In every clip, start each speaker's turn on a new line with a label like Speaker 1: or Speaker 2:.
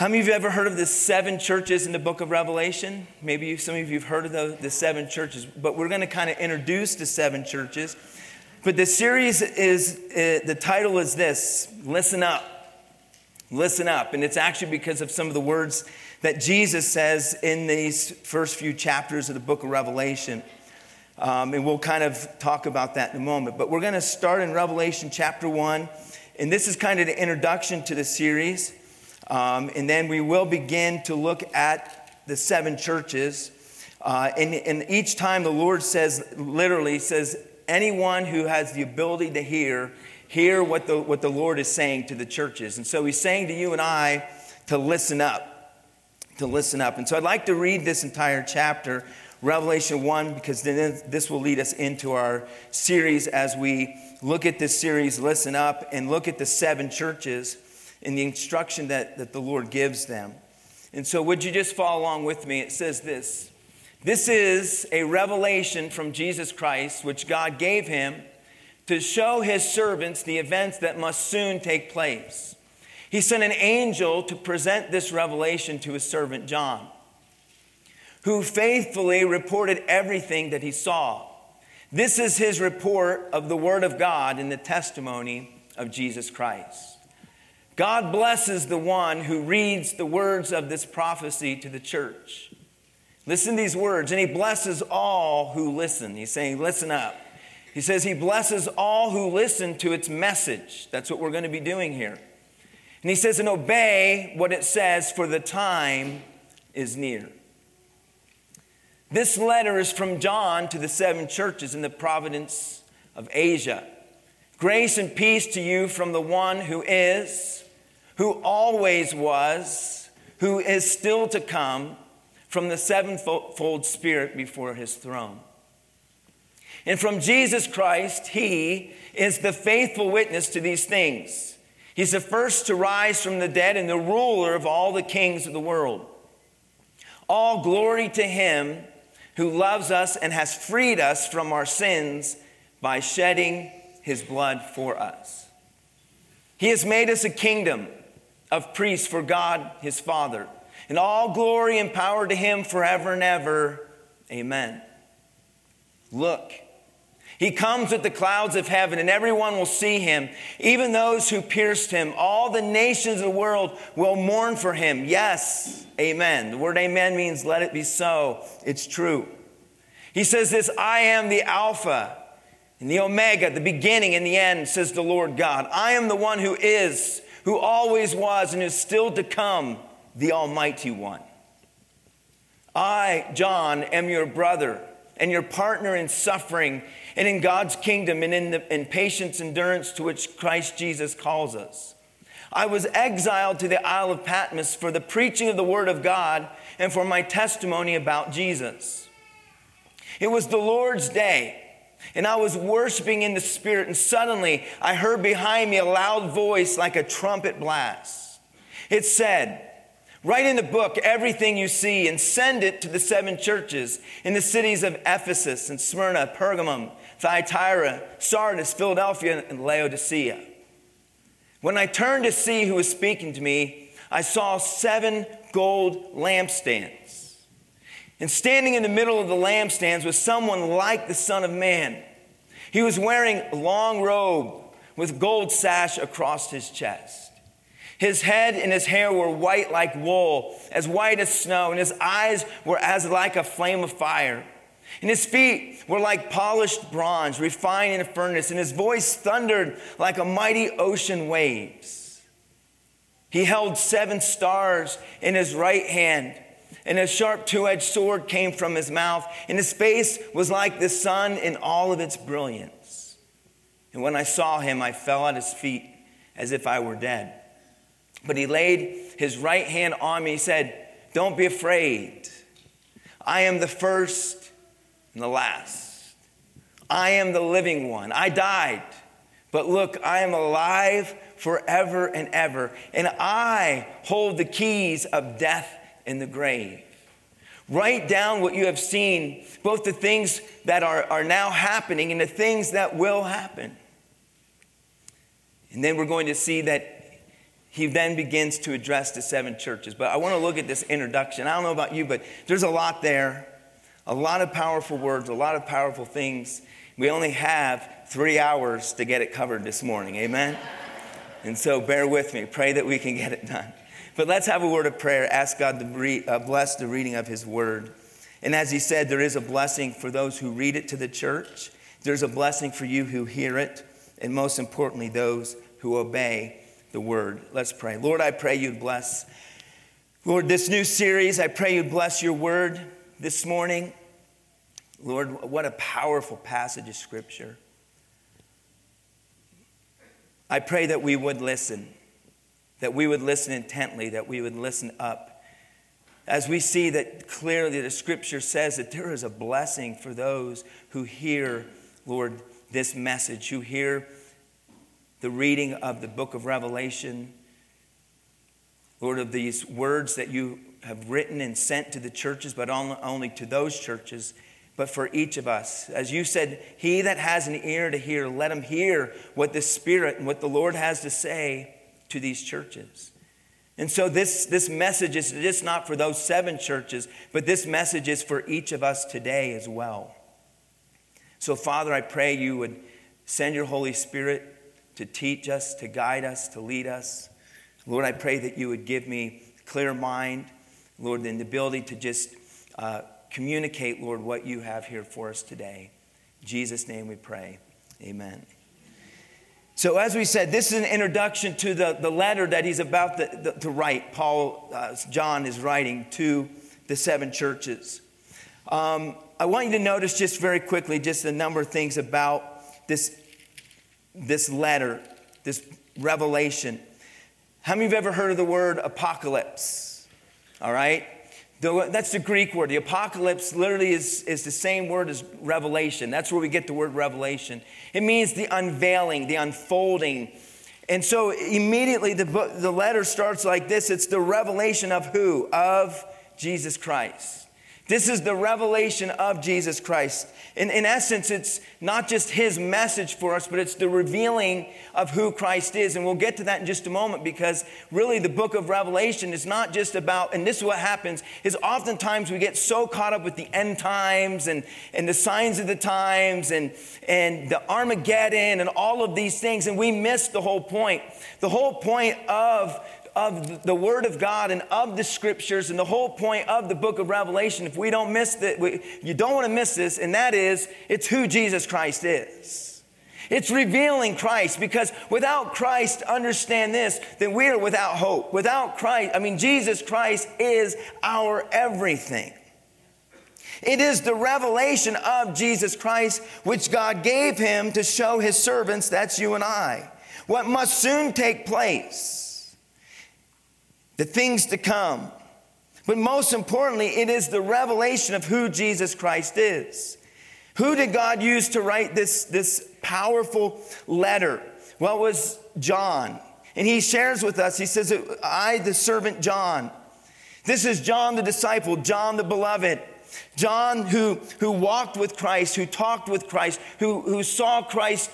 Speaker 1: How many of you ever heard of the seven churches in the book of Revelation? Maybe you, some of you have heard of the, the seven churches, but we're going to kind of introduce the seven churches. But the series is, uh, the title is this Listen Up. Listen up. And it's actually because of some of the words that Jesus says in these first few chapters of the book of Revelation. Um, and we'll kind of talk about that in a moment. But we're going to start in Revelation chapter 1. And this is kind of the introduction to the series. Um, and then we will begin to look at the seven churches. Uh, and, and each time the Lord says, literally, says, anyone who has the ability to hear, hear what the, what the Lord is saying to the churches. And so he's saying to you and I to listen up, to listen up. And so I'd like to read this entire chapter, Revelation 1, because then this will lead us into our series as we look at this series, Listen Up, and look at the seven churches in the instruction that, that the Lord gives them. And so, would you just follow along with me? It says this This is a revelation from Jesus Christ, which God gave him to show his servants the events that must soon take place. He sent an angel to present this revelation to his servant John, who faithfully reported everything that he saw. This is his report of the Word of God and the testimony of Jesus Christ. God blesses the one who reads the words of this prophecy to the church. Listen to these words, and he blesses all who listen. He's saying, Listen up. He says, He blesses all who listen to its message. That's what we're going to be doing here. And he says, And obey what it says, for the time is near. This letter is from John to the seven churches in the province of Asia. Grace and peace to you from the one who is, who always was, who is still to come, from the sevenfold Spirit before his throne. And from Jesus Christ, he is the faithful witness to these things. He's the first to rise from the dead and the ruler of all the kings of the world. All glory to him who loves us and has freed us from our sins by shedding his blood for us. He has made us a kingdom of priests for God his Father. And all glory and power to him forever and ever. Amen. Look, he comes with the clouds of heaven, and everyone will see him, even those who pierced him. All the nations of the world will mourn for him. Yes, amen. The word amen means let it be so. It's true. He says this I am the Alpha and the Omega, the beginning and the end, says the Lord God. I am the one who is, who always was, and is still to come, the Almighty One. I, John, am your brother and your partner in suffering and in God's kingdom and in, the, in patience endurance to which Christ Jesus calls us. I was exiled to the Isle of Patmos for the preaching of the Word of God and for my testimony about Jesus. It was the Lord's day and I was worshiping in the Spirit, and suddenly I heard behind me a loud voice like a trumpet blast. It said, Write in the book everything you see and send it to the seven churches in the cities of Ephesus and Smyrna, Pergamum, Thyatira, Sardis, Philadelphia, and Laodicea. When I turned to see who was speaking to me, I saw seven gold lampstands. And standing in the middle of the lampstands was someone like the Son of Man. He was wearing a long robe with gold sash across his chest. His head and his hair were white like wool, as white as snow, and his eyes were as like a flame of fire. And his feet were like polished bronze, refined in a furnace, and his voice thundered like a mighty ocean waves. He held seven stars in his right hand and a sharp two edged sword came from his mouth, and his face was like the sun in all of its brilliance. And when I saw him, I fell at his feet as if I were dead. But he laid his right hand on me. He said, Don't be afraid. I am the first and the last. I am the living one. I died, but look, I am alive forever and ever, and I hold the keys of death in the grave. Write down what you have seen, both the things that are, are now happening and the things that will happen. And then we're going to see that he then begins to address the seven churches. But I want to look at this introduction. I don't know about you, but there's a lot there, a lot of powerful words, a lot of powerful things. We only have three hours to get it covered this morning. Amen? And so bear with me. Pray that we can get it done. But let's have a word of prayer. Ask God to re- uh, bless the reading of His word. And as He said, there is a blessing for those who read it to the church, there's a blessing for you who hear it, and most importantly, those who obey the word. Let's pray. Lord, I pray you'd bless. Lord, this new series, I pray you'd bless your word this morning. Lord, what a powerful passage of scripture. I pray that we would listen, that we would listen intently, that we would listen up. As we see that clearly the scripture says that there is a blessing for those who hear, Lord, this message, who hear the reading of the book of Revelation, Lord, of these words that you have written and sent to the churches, but only to those churches, but for each of us. As you said, He that has an ear to hear, let him hear what the Spirit and what the Lord has to say to these churches. And so this, this message is just not for those seven churches, but this message is for each of us today as well. So, Father, I pray you would send your Holy Spirit to teach us, to guide us, to lead us. Lord, I pray that you would give me clear mind, Lord, and the ability to just uh, communicate, Lord, what you have here for us today. In Jesus' name we pray. Amen. So, as we said, this is an introduction to the, the letter that he's about to, the, to write. Paul, uh, John is writing to the seven churches. Um, I want you to notice just very quickly just a number of things about this this letter, this revelation. How many of you have ever heard of the word apocalypse? All right? The, that's the Greek word. The apocalypse literally is, is the same word as revelation. That's where we get the word revelation. It means the unveiling, the unfolding. And so immediately the, book, the letter starts like this it's the revelation of who? Of Jesus Christ. This is the revelation of Jesus Christ. In, in essence, it's not just his message for us, but it's the revealing of who Christ is. And we'll get to that in just a moment because really the book of Revelation is not just about, and this is what happens, is oftentimes we get so caught up with the end times and, and the signs of the times and, and the Armageddon and all of these things, and we miss the whole point. The whole point of of the Word of God and of the Scriptures and the whole point of the book of Revelation, if we don't miss that, you don't want to miss this, and that is it's who Jesus Christ is. It's revealing Christ because without Christ, understand this, then we are without hope. Without Christ, I mean, Jesus Christ is our everything. It is the revelation of Jesus Christ which God gave him to show his servants, that's you and I, what must soon take place the things to come. But most importantly, it is the revelation of who Jesus Christ is. Who did God use to write this, this powerful letter? Well, it was John. And he shares with us, he says, I, the servant John. This is John the disciple, John the beloved. John who, who walked with Christ, who talked with Christ, who, who saw Christ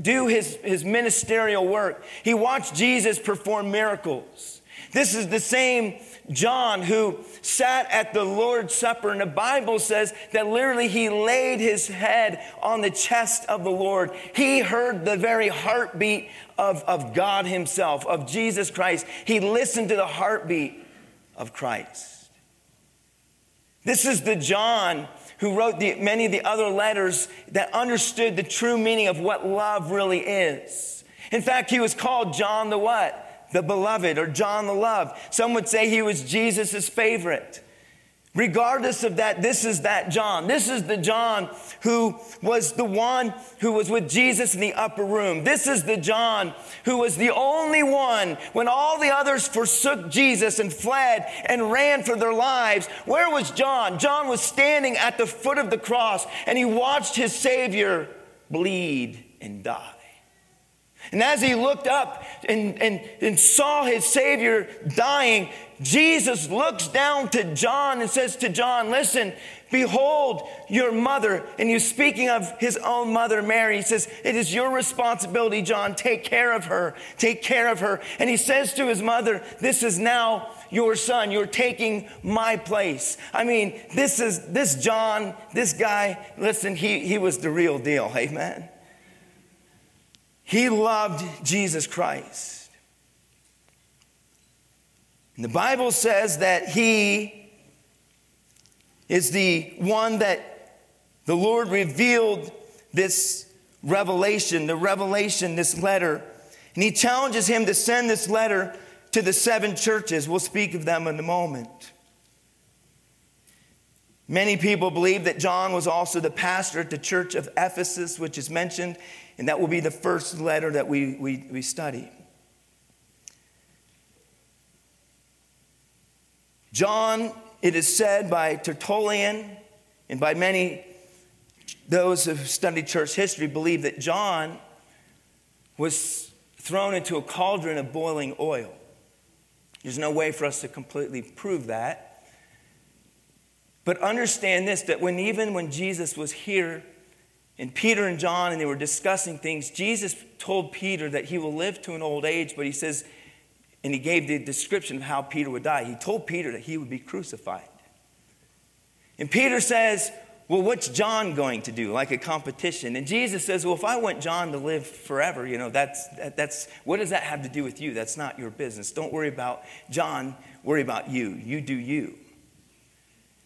Speaker 1: do his, his ministerial work. He watched Jesus perform miracles. This is the same John who sat at the Lord's Supper, and the Bible says that literally he laid his head on the chest of the Lord. He heard the very heartbeat of, of God Himself, of Jesus Christ. He listened to the heartbeat of Christ. This is the John who wrote the, many of the other letters that understood the true meaning of what love really is. In fact, he was called John the what? The beloved, or John the loved. Some would say he was Jesus' favorite. Regardless of that, this is that John. This is the John who was the one who was with Jesus in the upper room. This is the John who was the only one when all the others forsook Jesus and fled and ran for their lives. Where was John? John was standing at the foot of the cross and he watched his Savior bleed and die. And as he looked up and, and, and saw his Savior dying, Jesus looks down to John and says to John, Listen, Behold your mother. And he's speaking of his own mother, Mary. He says, It is your responsibility, John. Take care of her. Take care of her. And he says to his mother, This is now your son. You're taking my place. I mean, this is this John, this guy, listen, he, he was the real deal. Amen. He loved Jesus Christ. And the Bible says that he is the one that the Lord revealed this revelation, the revelation, this letter. And he challenges him to send this letter to the seven churches. We'll speak of them in a moment. Many people believe that John was also the pastor at the church of Ephesus, which is mentioned, and that will be the first letter that we, we, we study. John, it is said by Tertullian and by many those who studied church history, believe that John was thrown into a cauldron of boiling oil. There's no way for us to completely prove that. But understand this that when even when Jesus was here and Peter and John and they were discussing things, Jesus told Peter that he will live to an old age, but he says, and he gave the description of how Peter would die. He told Peter that he would be crucified. And Peter says, Well, what's John going to do? Like a competition. And Jesus says, Well, if I want John to live forever, you know, that's, that, that's what does that have to do with you? That's not your business. Don't worry about John, worry about you. You do you.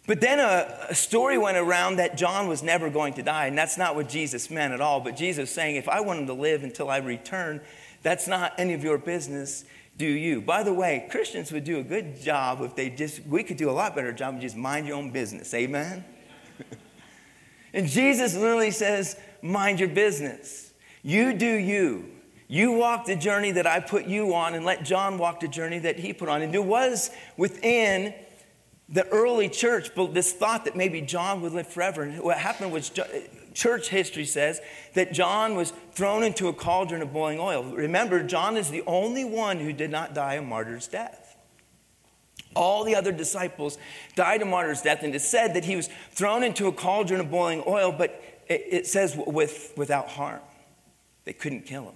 Speaker 1: But then a, a, story went around that John was never going to die, and that's not what Jesus meant at all. But Jesus saying, if I want him to live until I return, that's not any of your business. Do you? By the way, Christians would do a good job if they just, we could do a lot better job of just mind your own business. Amen? and Jesus literally says, mind your business. You do you. You walk the journey that I put you on, and let John walk the journey that he put on. And there was within the early church, but this thought that maybe John would live forever. And what happened was, church history says that John was thrown into a cauldron of boiling oil. Remember, John is the only one who did not die a martyr's death. All the other disciples died a martyr's death, and it said that he was thrown into a cauldron of boiling oil, but it, it says with, without harm. They couldn't kill him.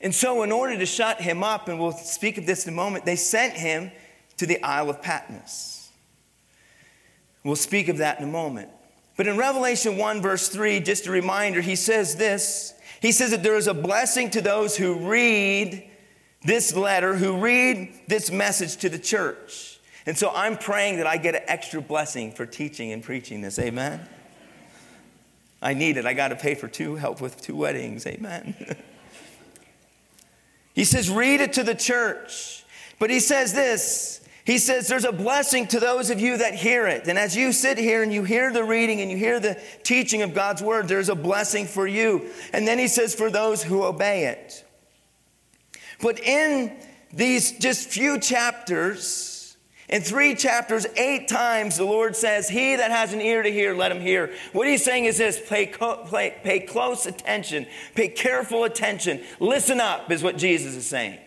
Speaker 1: And so, in order to shut him up, and we'll speak of this in a moment, they sent him to the Isle of Patmos. We'll speak of that in a moment. But in Revelation 1, verse 3, just a reminder, he says this. He says that there is a blessing to those who read this letter, who read this message to the church. And so I'm praying that I get an extra blessing for teaching and preaching this. Amen. I need it. I got to pay for two, help with two weddings. Amen. he says, read it to the church. But he says this he says, There's a blessing to those of you that hear it. And as you sit here and you hear the reading and you hear the teaching of God's word, there's a blessing for you. And then he says, For those who obey it. But in these just few chapters, in three chapters, eight times, the Lord says, He that has an ear to hear, let him hear. What he's saying is this pay, pay, pay close attention, pay careful attention. Listen up, is what Jesus is saying.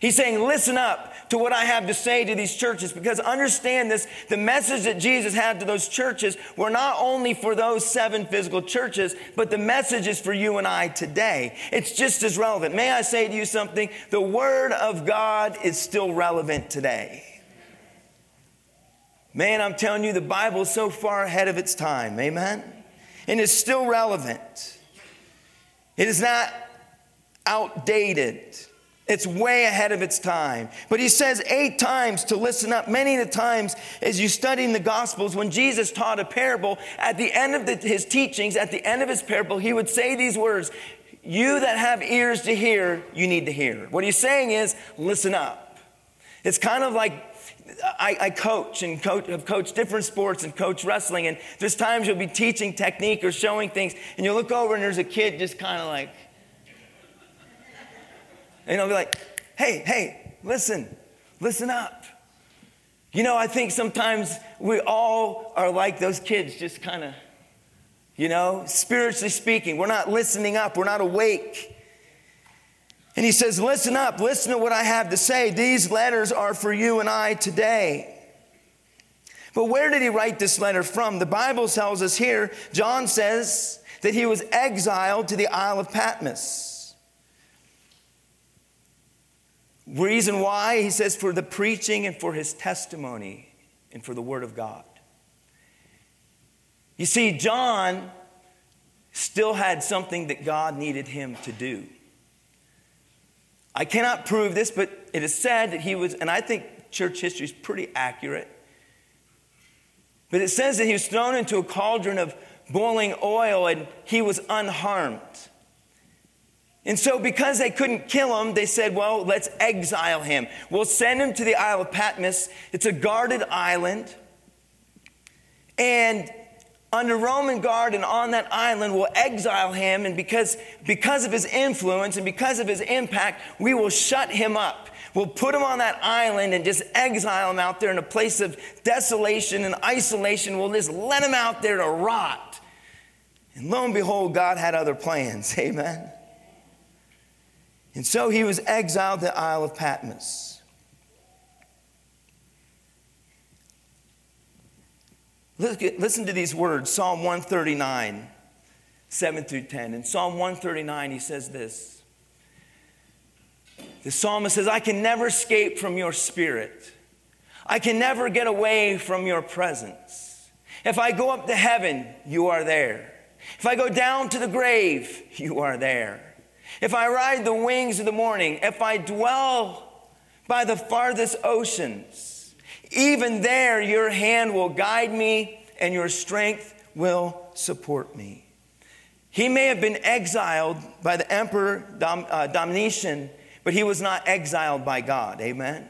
Speaker 1: He's saying, listen up to what I have to say to these churches because understand this the message that Jesus had to those churches were not only for those seven physical churches, but the message is for you and I today. It's just as relevant. May I say to you something? The Word of God is still relevant today. Man, I'm telling you, the Bible is so far ahead of its time. Amen? And it's still relevant. It is not outdated. It's way ahead of its time. But he says eight times to listen up. Many of the times, as you study in the Gospels, when Jesus taught a parable, at the end of the, his teachings, at the end of his parable, he would say these words You that have ears to hear, you need to hear. What he's saying is, listen up. It's kind of like I, I, coach and coach, have coached different sports and coach wrestling. And there's times you'll be teaching technique or showing things, and you'll look over and there's a kid just kind of like, and I'll be like, hey, hey, listen, listen up. You know, I think sometimes we all are like those kids, just kind of, you know, spiritually speaking. We're not listening up, we're not awake. And he says, Listen up, listen to what I have to say. These letters are for you and I today. But where did he write this letter from? The Bible tells us here, John says that he was exiled to the Isle of Patmos. Reason why? He says, for the preaching and for his testimony and for the word of God. You see, John still had something that God needed him to do. I cannot prove this, but it is said that he was, and I think church history is pretty accurate. But it says that he was thrown into a cauldron of boiling oil and he was unharmed. And so, because they couldn't kill him, they said, Well, let's exile him. We'll send him to the Isle of Patmos. It's a guarded island. And under Roman guard and on that island, we'll exile him. And because, because of his influence and because of his impact, we will shut him up. We'll put him on that island and just exile him out there in a place of desolation and isolation. We'll just let him out there to rot. And lo and behold, God had other plans. Amen. And so he was exiled to the Isle of Patmos. Listen to these words Psalm 139, 7 through 10. In Psalm 139, he says this The psalmist says, I can never escape from your spirit, I can never get away from your presence. If I go up to heaven, you are there. If I go down to the grave, you are there. If I ride the wings of the morning, if I dwell by the farthest oceans, even there, your hand will guide me and your strength will support me. He may have been exiled by the emperor Dom, uh, Domitian, but he was not exiled by God. Amen.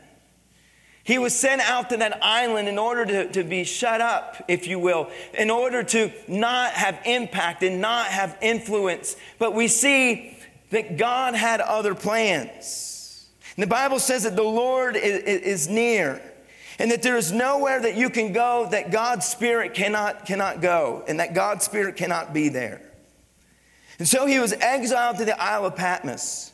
Speaker 1: He was sent out to that island in order to, to be shut up, if you will, in order to not have impact and not have influence. But we see that God had other plans. And the Bible says that the Lord is, is near and that there is nowhere that you can go that God's Spirit cannot, cannot go, and that God's Spirit cannot be there. And so he was exiled to the Isle of Patmos.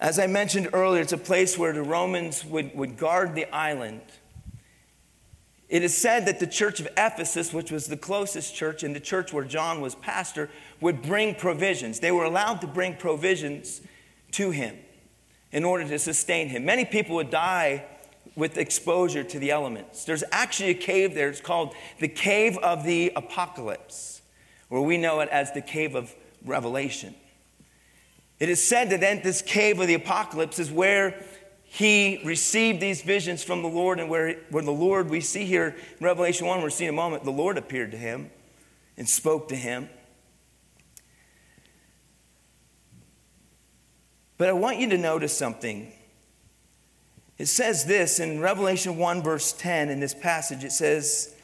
Speaker 1: As I mentioned earlier, it's a place where the Romans would, would guard the island. It is said that the church of Ephesus, which was the closest church and the church where John was pastor, would bring provisions. They were allowed to bring provisions to him in order to sustain him. Many people would die with exposure to the elements. There's actually a cave there. It's called the Cave of the Apocalypse, or we know it as the Cave of Revelation. It is said that in this Cave of the Apocalypse is where he received these visions from the Lord, and where, where the Lord, we see here in Revelation 1, we're seeing a moment, the Lord appeared to him and spoke to him. But I want you to notice something it says this in Revelation 1, verse 10, in this passage. It says,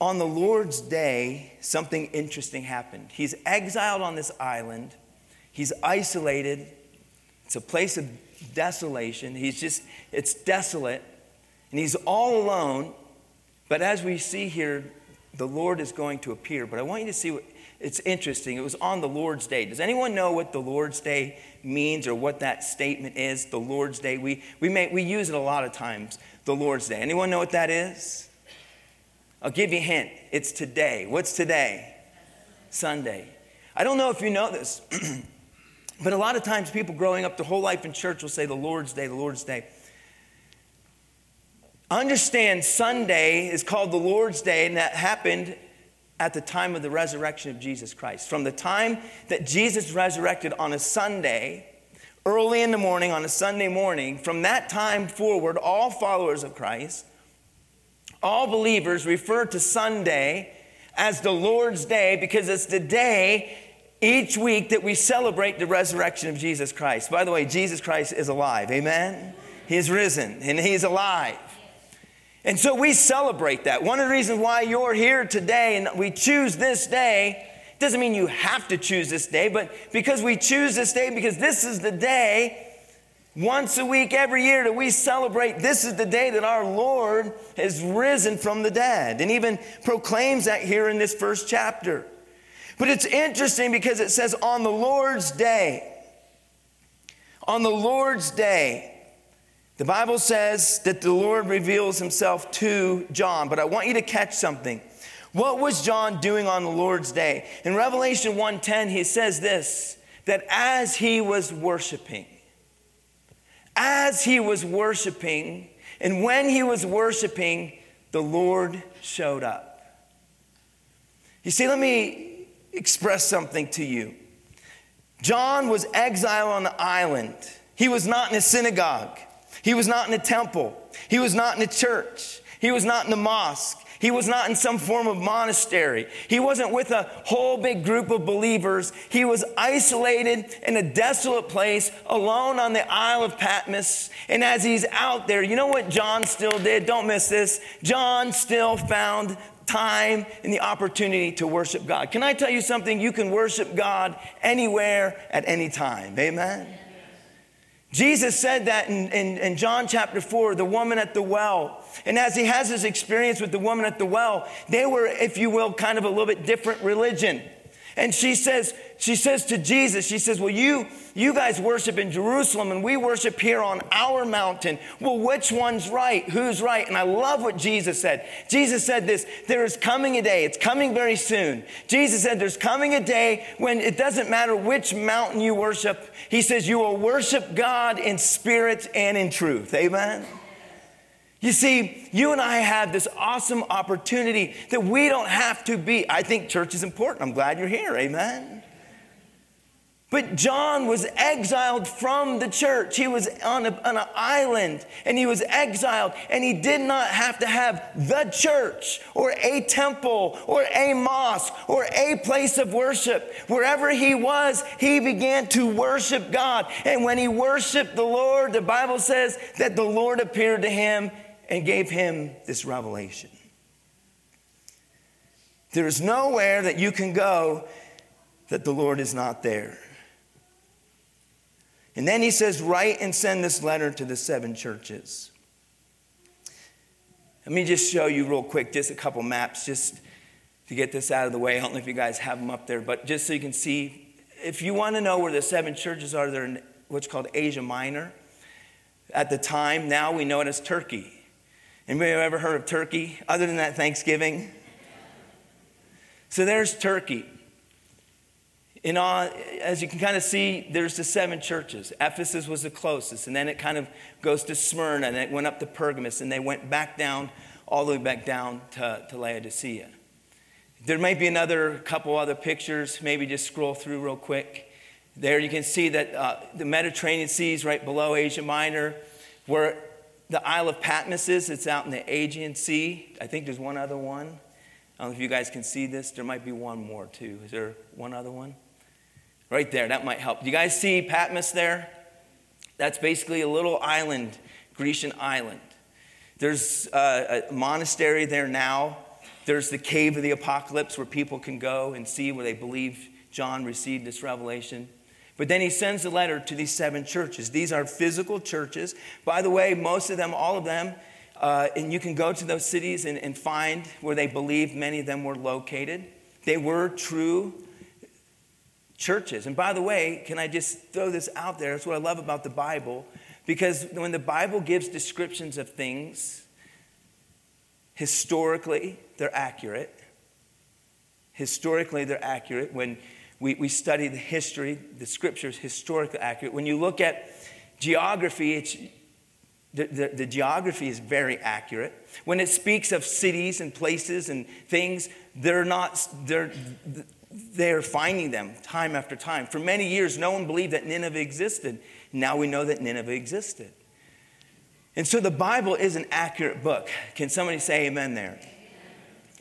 Speaker 1: On the Lord's day, something interesting happened. He's exiled on this island, he's isolated. It's a place of desolation. He's just, it's desolate, and he's all alone. But as we see here, the Lord is going to appear. But I want you to see what it's interesting. It was on the Lord's Day. Does anyone know what the Lord's Day means or what that statement is? The Lord's Day. We, we, may, we use it a lot of times, the Lord's Day. Anyone know what that is? I'll give you a hint. It's today. What's today? Sunday. I don't know if you know this, but a lot of times people growing up their whole life in church will say the Lord's Day, the Lord's Day. Understand Sunday is called the Lord's Day, and that happened at the time of the resurrection of Jesus Christ. From the time that Jesus resurrected on a Sunday, early in the morning, on a Sunday morning, from that time forward, all followers of Christ, all believers refer to Sunday as the Lord's Day because it's the day each week that we celebrate the resurrection of Jesus Christ. By the way, Jesus Christ is alive. Amen? He is risen and he's alive. And so we celebrate that. One of the reasons why you're here today and we choose this day doesn't mean you have to choose this day, but because we choose this day, because this is the day once a week, every year, that we celebrate this is the day that our Lord has risen from the dead, and even proclaims that here in this first chapter. But it's interesting because it says, on the Lord's day, on the Lord's day, The Bible says that the Lord reveals himself to John, but I want you to catch something. What was John doing on the Lord's day? In Revelation 1:10 he says this that as he was worshiping as he was worshiping and when he was worshiping the Lord showed up. You see, let me express something to you. John was exiled on the island. He was not in a synagogue. He was not in a temple. He was not in a church. He was not in the mosque. He was not in some form of monastery. He wasn't with a whole big group of believers. He was isolated in a desolate place, alone on the Isle of Patmos. And as he's out there, you know what John still did? Don't miss this. John still found time and the opportunity to worship God. Can I tell you something? You can worship God anywhere at any time. Amen. Jesus said that in, in, in, John chapter 4, the woman at the well. And as he has his experience with the woman at the well, they were, if you will, kind of a little bit different religion. And she says, she says to Jesus, she says, Well, you, you guys worship in Jerusalem and we worship here on our mountain. Well, which one's right? Who's right? And I love what Jesus said. Jesus said this there is coming a day, it's coming very soon. Jesus said, There's coming a day when it doesn't matter which mountain you worship. He says, You will worship God in spirit and in truth. Amen. You see, you and I have this awesome opportunity that we don't have to be. I think church is important. I'm glad you're here. Amen. But John was exiled from the church. He was on, a, on an island and he was exiled, and he did not have to have the church or a temple or a mosque or a place of worship. Wherever he was, he began to worship God. And when he worshiped the Lord, the Bible says that the Lord appeared to him and gave him this revelation. There is nowhere that you can go that the Lord is not there. And then he says, Write and send this letter to the seven churches. Let me just show you real quick, just a couple maps, just to get this out of the way. I don't know if you guys have them up there, but just so you can see. If you want to know where the seven churches are, they're in what's called Asia Minor. At the time, now we know it as Turkey. Anybody ever heard of Turkey other than that Thanksgiving? So there's Turkey. As you can kind of see, there's the seven churches. Ephesus was the closest, and then it kind of goes to Smyrna, and it went up to Pergamus, and they went back down, all the way back down to, to Laodicea. There may be another couple other pictures, maybe just scroll through real quick. There you can see that uh, the Mediterranean Sea is right below Asia Minor, where the Isle of Patmos is. It's out in the Aegean Sea. I think there's one other one. I don't know if you guys can see this. There might be one more too. Is there one other one? Right there. That might help. You guys see Patmos there? That's basically a little island, Grecian island. There's a monastery there now. There's the cave of the apocalypse where people can go and see where they believe John received this revelation. But then he sends a letter to these seven churches. These are physical churches. By the way, most of them, all of them, uh, and you can go to those cities and, and find where they believe many of them were located. They were true churches. And by the way, can I just throw this out there? That's what I love about the Bible. Because when the Bible gives descriptions of things, historically, they're accurate. Historically, they're accurate. When we, we study the history, the scriptures historically accurate. When you look at geography, it's, the, the, the, geography is very accurate. When it speaks of cities and places and things, they're not, they're, they're finding them time after time. For many years, no one believed that Nineveh existed. Now we know that Nineveh existed. And so the Bible is an accurate book. Can somebody say amen there?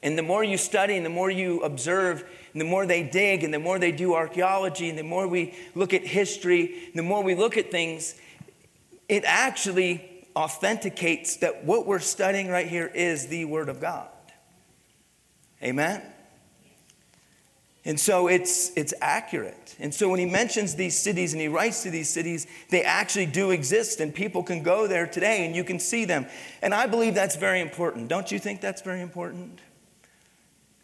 Speaker 1: And the more you study and the more you observe, and the more they dig and the more they do archaeology and the more we look at history, the more we look at things, it actually authenticates that what we're studying right here is the Word of God. Amen? And so it's, it's accurate. And so when he mentions these cities and he writes to these cities, they actually do exist and people can go there today and you can see them. And I believe that's very important. Don't you think that's very important?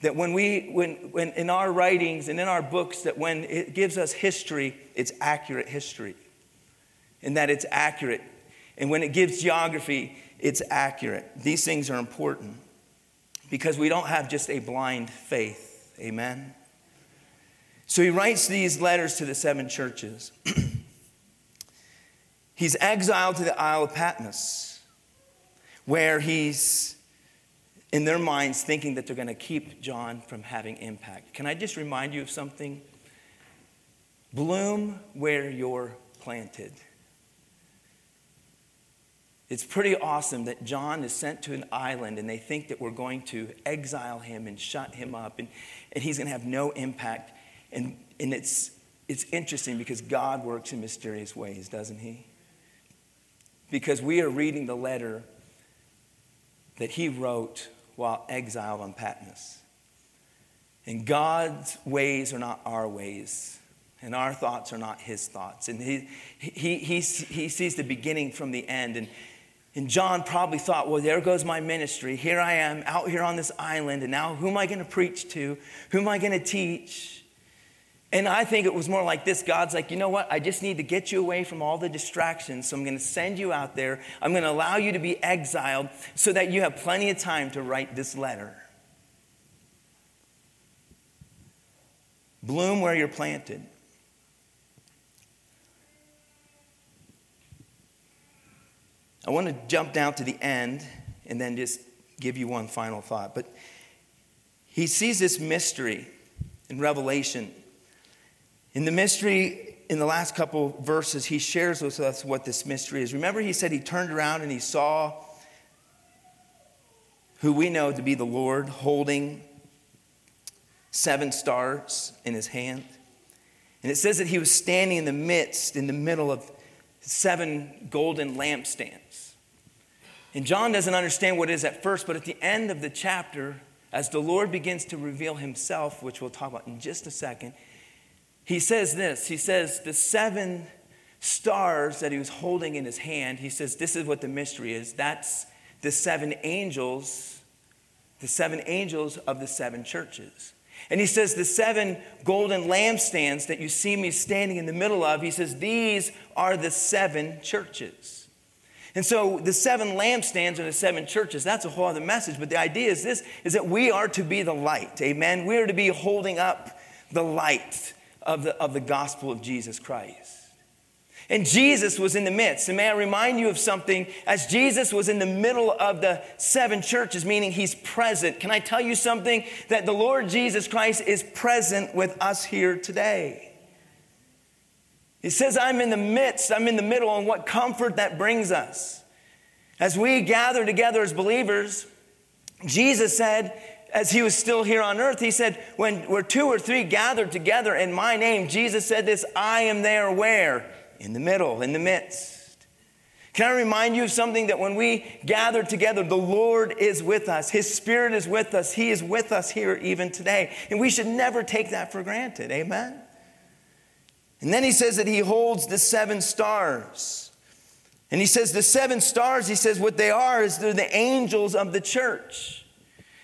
Speaker 1: That when we, when, when in our writings and in our books, that when it gives us history, it's accurate history. And that it's accurate. And when it gives geography, it's accurate. These things are important because we don't have just a blind faith. Amen? So he writes these letters to the seven churches. he's exiled to the Isle of Patmos, where he's, in their minds, thinking that they're going to keep John from having impact. Can I just remind you of something? Bloom where you're planted. It's pretty awesome that John is sent to an island and they think that we're going to exile him and shut him up and, and he's going to have no impact. And, and it's, it's interesting because God works in mysterious ways, doesn't he? Because we are reading the letter that he wrote while exiled on Patmos. And God's ways are not our ways, and our thoughts are not his thoughts. And he, he, he, he sees the beginning from the end. And, and John probably thought, well, there goes my ministry. Here I am out here on this island, and now who am I going to preach to? Who am I going to teach? And I think it was more like this God's like, you know what? I just need to get you away from all the distractions. So I'm going to send you out there. I'm going to allow you to be exiled so that you have plenty of time to write this letter. Bloom where you're planted. I want to jump down to the end and then just give you one final thought. But he sees this mystery in Revelation in the mystery, in the last couple verses, he shares with us what this mystery is. Remember, he said he turned around and he saw who we know to be the Lord holding seven stars in his hand. And it says that he was standing in the midst, in the middle of seven golden lampstands. And John doesn't understand what it is at first, but at the end of the chapter, as the Lord begins to reveal himself, which we'll talk about in just a second, he says this He says, the seven stars that he was holding in his hand, he says, this is what the mystery is. That's the seven angels, the seven angels of the seven churches. And he says, the seven golden lampstands that you see me standing in the middle of, he says, these are the seven churches. And so the seven lampstands are the seven churches. That's a whole other message. But the idea is this is that we are to be the light. Amen. We are to be holding up the light of the, of the gospel of Jesus Christ. And Jesus was in the midst. And may I remind you of something? As Jesus was in the middle of the seven churches, meaning he's present, can I tell you something? That the Lord Jesus Christ is present with us here today. He says, I'm in the midst, I'm in the middle, and what comfort that brings us. As we gather together as believers, Jesus said, as he was still here on earth, he said, When we're two or three gathered together in my name, Jesus said this, I am there where? In the middle, in the midst. Can I remind you of something that when we gather together, the Lord is with us. His Spirit is with us. He is with us here even today. And we should never take that for granted. Amen? And then he says that he holds the seven stars. And he says the seven stars, he says what they are is they're the angels of the church.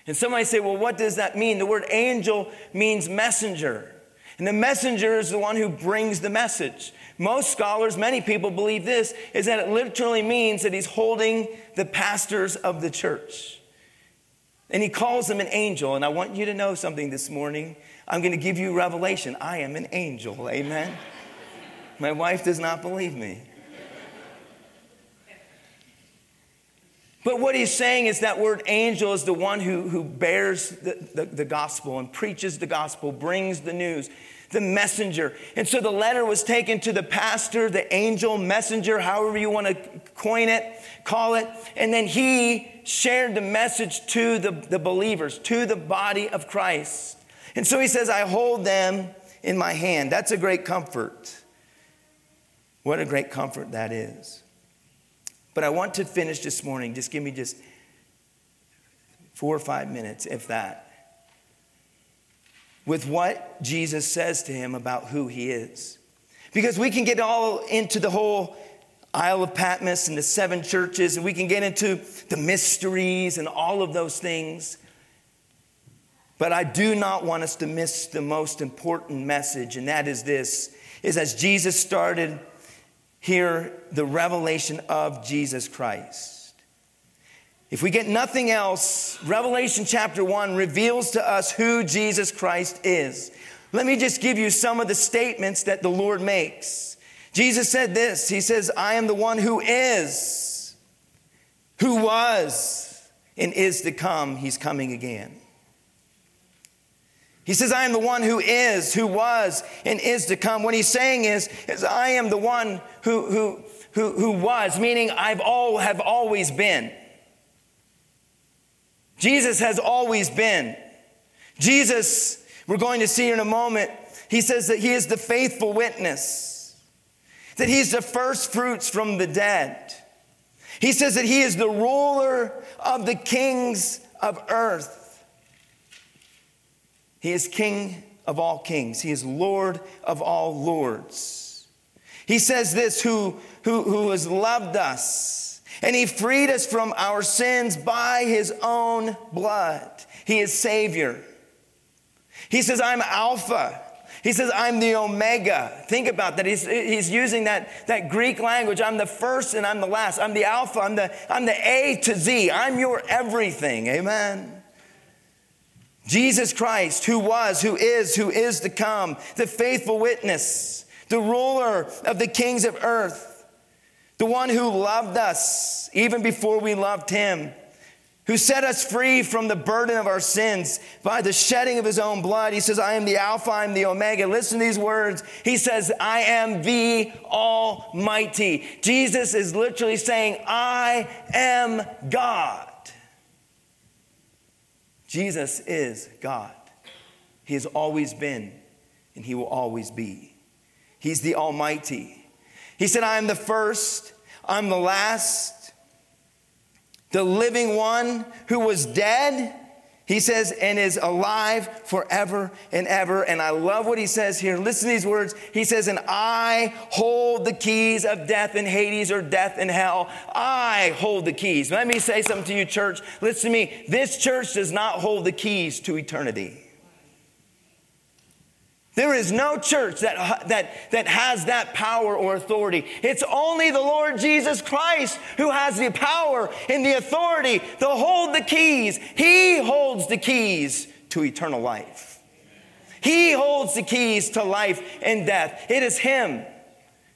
Speaker 1: And somebody say, well, what does that mean? The word angel means messenger. And the messenger is the one who brings the message. Most scholars, many people believe this, is that it literally means that he's holding the pastors of the church. And he calls them an angel. And I want you to know something this morning. I'm going to give you revelation. I am an angel. Amen. My wife does not believe me. But what he's saying is that word angel is the one who, who bears the, the, the, gospel and preaches the gospel, brings the news, the messenger. And so the letter was taken to the pastor, the angel, messenger, however you want to coin it, call it. And then he shared the message to the, the believers, to the body of Christ. And so he says, I hold them in my hand. That's a great comfort. What a great comfort that is. But I want to finish this morning. Just give me just four or five minutes, if that, with what Jesus says to him about who he is. Because we can get all into the whole Isle of Patmos and the seven churches, and we can get into the mysteries and all of those things. But I do not want us to miss the most important message, and that is this is as Jesus started hear the revelation of Jesus Christ. If we get nothing else, Revelation chapter 1 reveals to us who Jesus Christ is. Let me just give you some of the statements that the Lord makes. Jesus said this He says, I am the one who is, who was, and is to come. He's coming again. He says, I am the one who is, who was, and is to come. What he's saying is, is I am the one who, who, who, who was, meaning I've all, have always been. Jesus has always been. Jesus, we're going to see in a moment, he says that he is the faithful witness, that he's the first fruits from the dead. He says that he is the ruler of the kings of earth. He is King of all kings, He is Lord of all lords. He says this who, who, who has loved us, and He freed us from our sins by His own blood. He is Savior. He says, I'm Alpha. He says, I'm the Omega. Think about that. He's, he's using that, that Greek language. I'm the first and I'm the last. I'm the Alpha. I'm the, I'm the A to Z. I'm your everything. Amen. Jesus Christ, who was, who is, who is to come, the faithful witness, the ruler of the kings of earth, the one who loved us even before we loved him, who set us free from the burden of our sins by the shedding of his own blood. He says, I am the Alpha, I am the Omega. Listen to these words. He says, I am the Almighty. Jesus is literally saying, I am God. Jesus is God. He has always been, and He will always be. He's the Almighty. He said, I am the first, I'm the last, the living one who was dead he says, and is alive forever and ever. And I love what he says here. Listen to these words. He says, and I hold the keys of death and Hades or death and hell. I hold the keys. Let me say something to you, church. Listen to me. This church does not hold the keys to eternity. There is no church that, that, that has that power or authority. It's only the Lord Jesus Christ who has the power and the authority to hold the keys. He holds the keys to eternal life. He holds the keys to life and death. It is Him.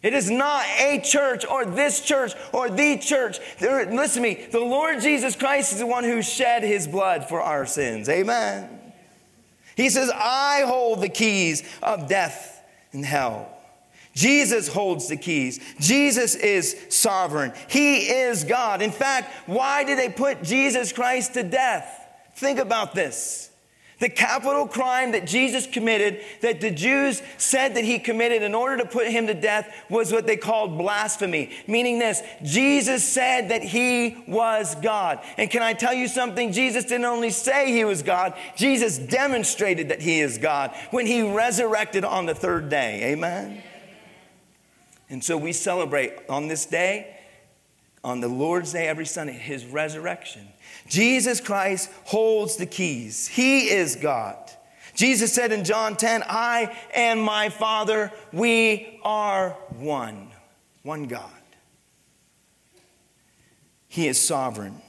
Speaker 1: It is not a church or this church or the church. There, listen to me. The Lord Jesus Christ is the one who shed His blood for our sins. Amen. He says, I hold the keys of death and hell. Jesus holds the keys. Jesus is sovereign. He is God. In fact, why did they put Jesus Christ to death? Think about this. The capital crime that Jesus committed, that the Jews said that he committed in order to put him to death, was what they called blasphemy. Meaning this Jesus said that he was God. And can I tell you something? Jesus didn't only say he was God, Jesus demonstrated that he is God when he resurrected on the third day. Amen? And so we celebrate on this day, on the Lord's Day every Sunday, his resurrection. Jesus Christ holds the keys. He is God. Jesus said in John 10, I and my Father, we are one, one God. He is sovereign.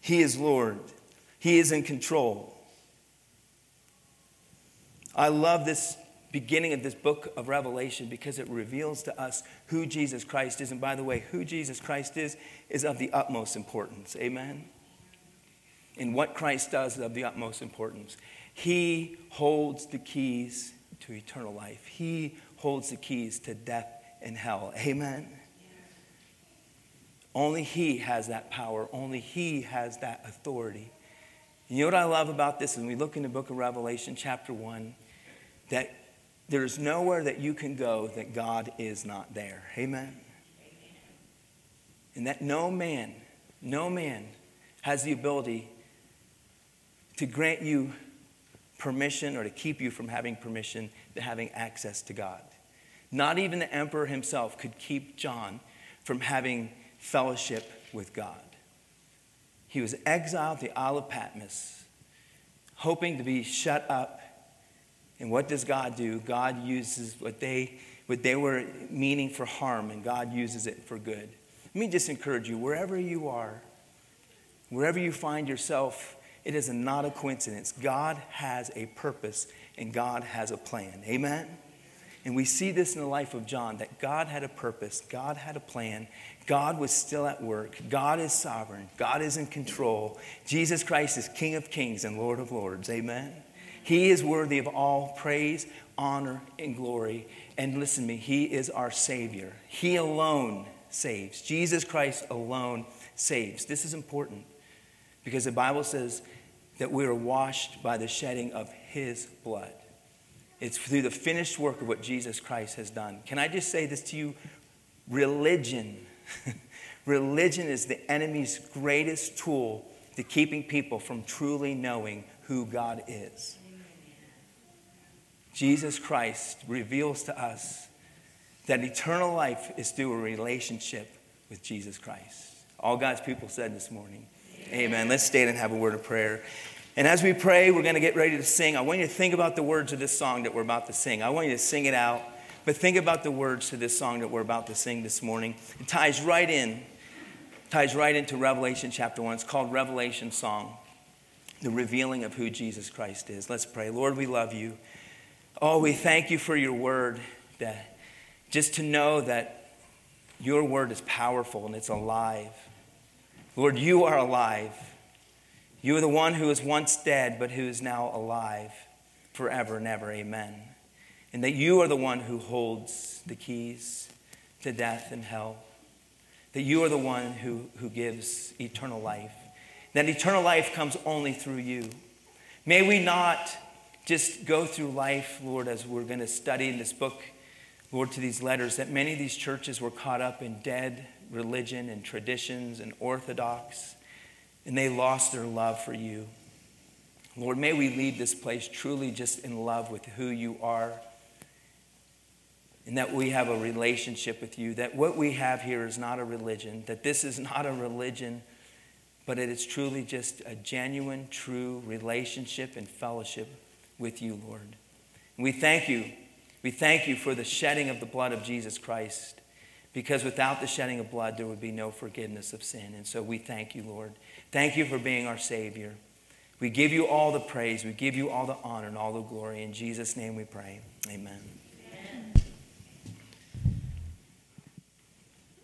Speaker 1: He is Lord. He is in control. I love this beginning of this book of Revelation because it reveals to us who Jesus Christ is. And by the way, who Jesus Christ is is of the utmost importance. Amen in what Christ does is of the utmost importance. He holds the keys to eternal life, He holds the keys to death and hell. Amen. Only He has that power, only He has that authority. You know what I love about this? When we look in the book of Revelation, chapter 1, that there's nowhere that you can go that God is not there. Amen. And that no man, no man has the ability to grant you permission or to keep you from having permission to having access to God. Not even the emperor himself could keep John from having fellowship with God. He was exiled to the Isle of Patmos, hoping to be shut up. And what does God do? God uses what they but they were meaning for harm, and God uses it for good. Let me just encourage you, wherever you are, wherever you find yourself, it is not a coincidence. God has a purpose and God has a plan. Amen? And we see this in the life of John that God had a purpose, God had a plan, God was still at work, God is sovereign, God is in control. Jesus Christ is King of kings and Lord of lords. Amen? He is worthy of all praise, honor, and glory. And listen to me, He is our Savior. He alone saves. Jesus Christ alone saves. This is important because the Bible says that we are washed by the shedding of His blood. It's through the finished work of what Jesus Christ has done. Can I just say this to you? Religion. Religion is the enemy's greatest tool to keeping people from truly knowing who God is. Jesus Christ reveals to us that eternal life is through a relationship with Jesus Christ. All God's people said this morning. Amen. Amen. Let's stand and have a word of prayer. And as we pray, we're going to get ready to sing. I want you to think about the words of this song that we're about to sing. I want you to sing it out, but think about the words to this song that we're about to sing this morning. It ties right in, ties right into Revelation chapter 1. It's called Revelation Song, the revealing of who Jesus Christ is. Let's pray. Lord, we love you. Oh, we thank you for your word. That just to know that your word is powerful and it's alive. Lord, you are alive. You are the one who was once dead, but who is now alive forever and ever. Amen. And that you are the one who holds the keys to death and hell. That you are the one who, who gives eternal life. That eternal life comes only through you. May we not just go through life, Lord, as we're going to study in this book, Lord, to these letters, that many of these churches were caught up in dead religion and traditions and orthodox, and they lost their love for you. Lord, may we leave this place truly just in love with who you are, and that we have a relationship with you, that what we have here is not a religion, that this is not a religion, but it is truly just a genuine, true relationship and fellowship with you, Lord. And we thank you. We thank you for the shedding of the blood of Jesus Christ, because without the shedding of blood, there would be no forgiveness of sin. And so we thank you, Lord. Thank you for being our Savior. We give you all the praise, we give you all the honor and all the glory. In Jesus' name we pray. Amen.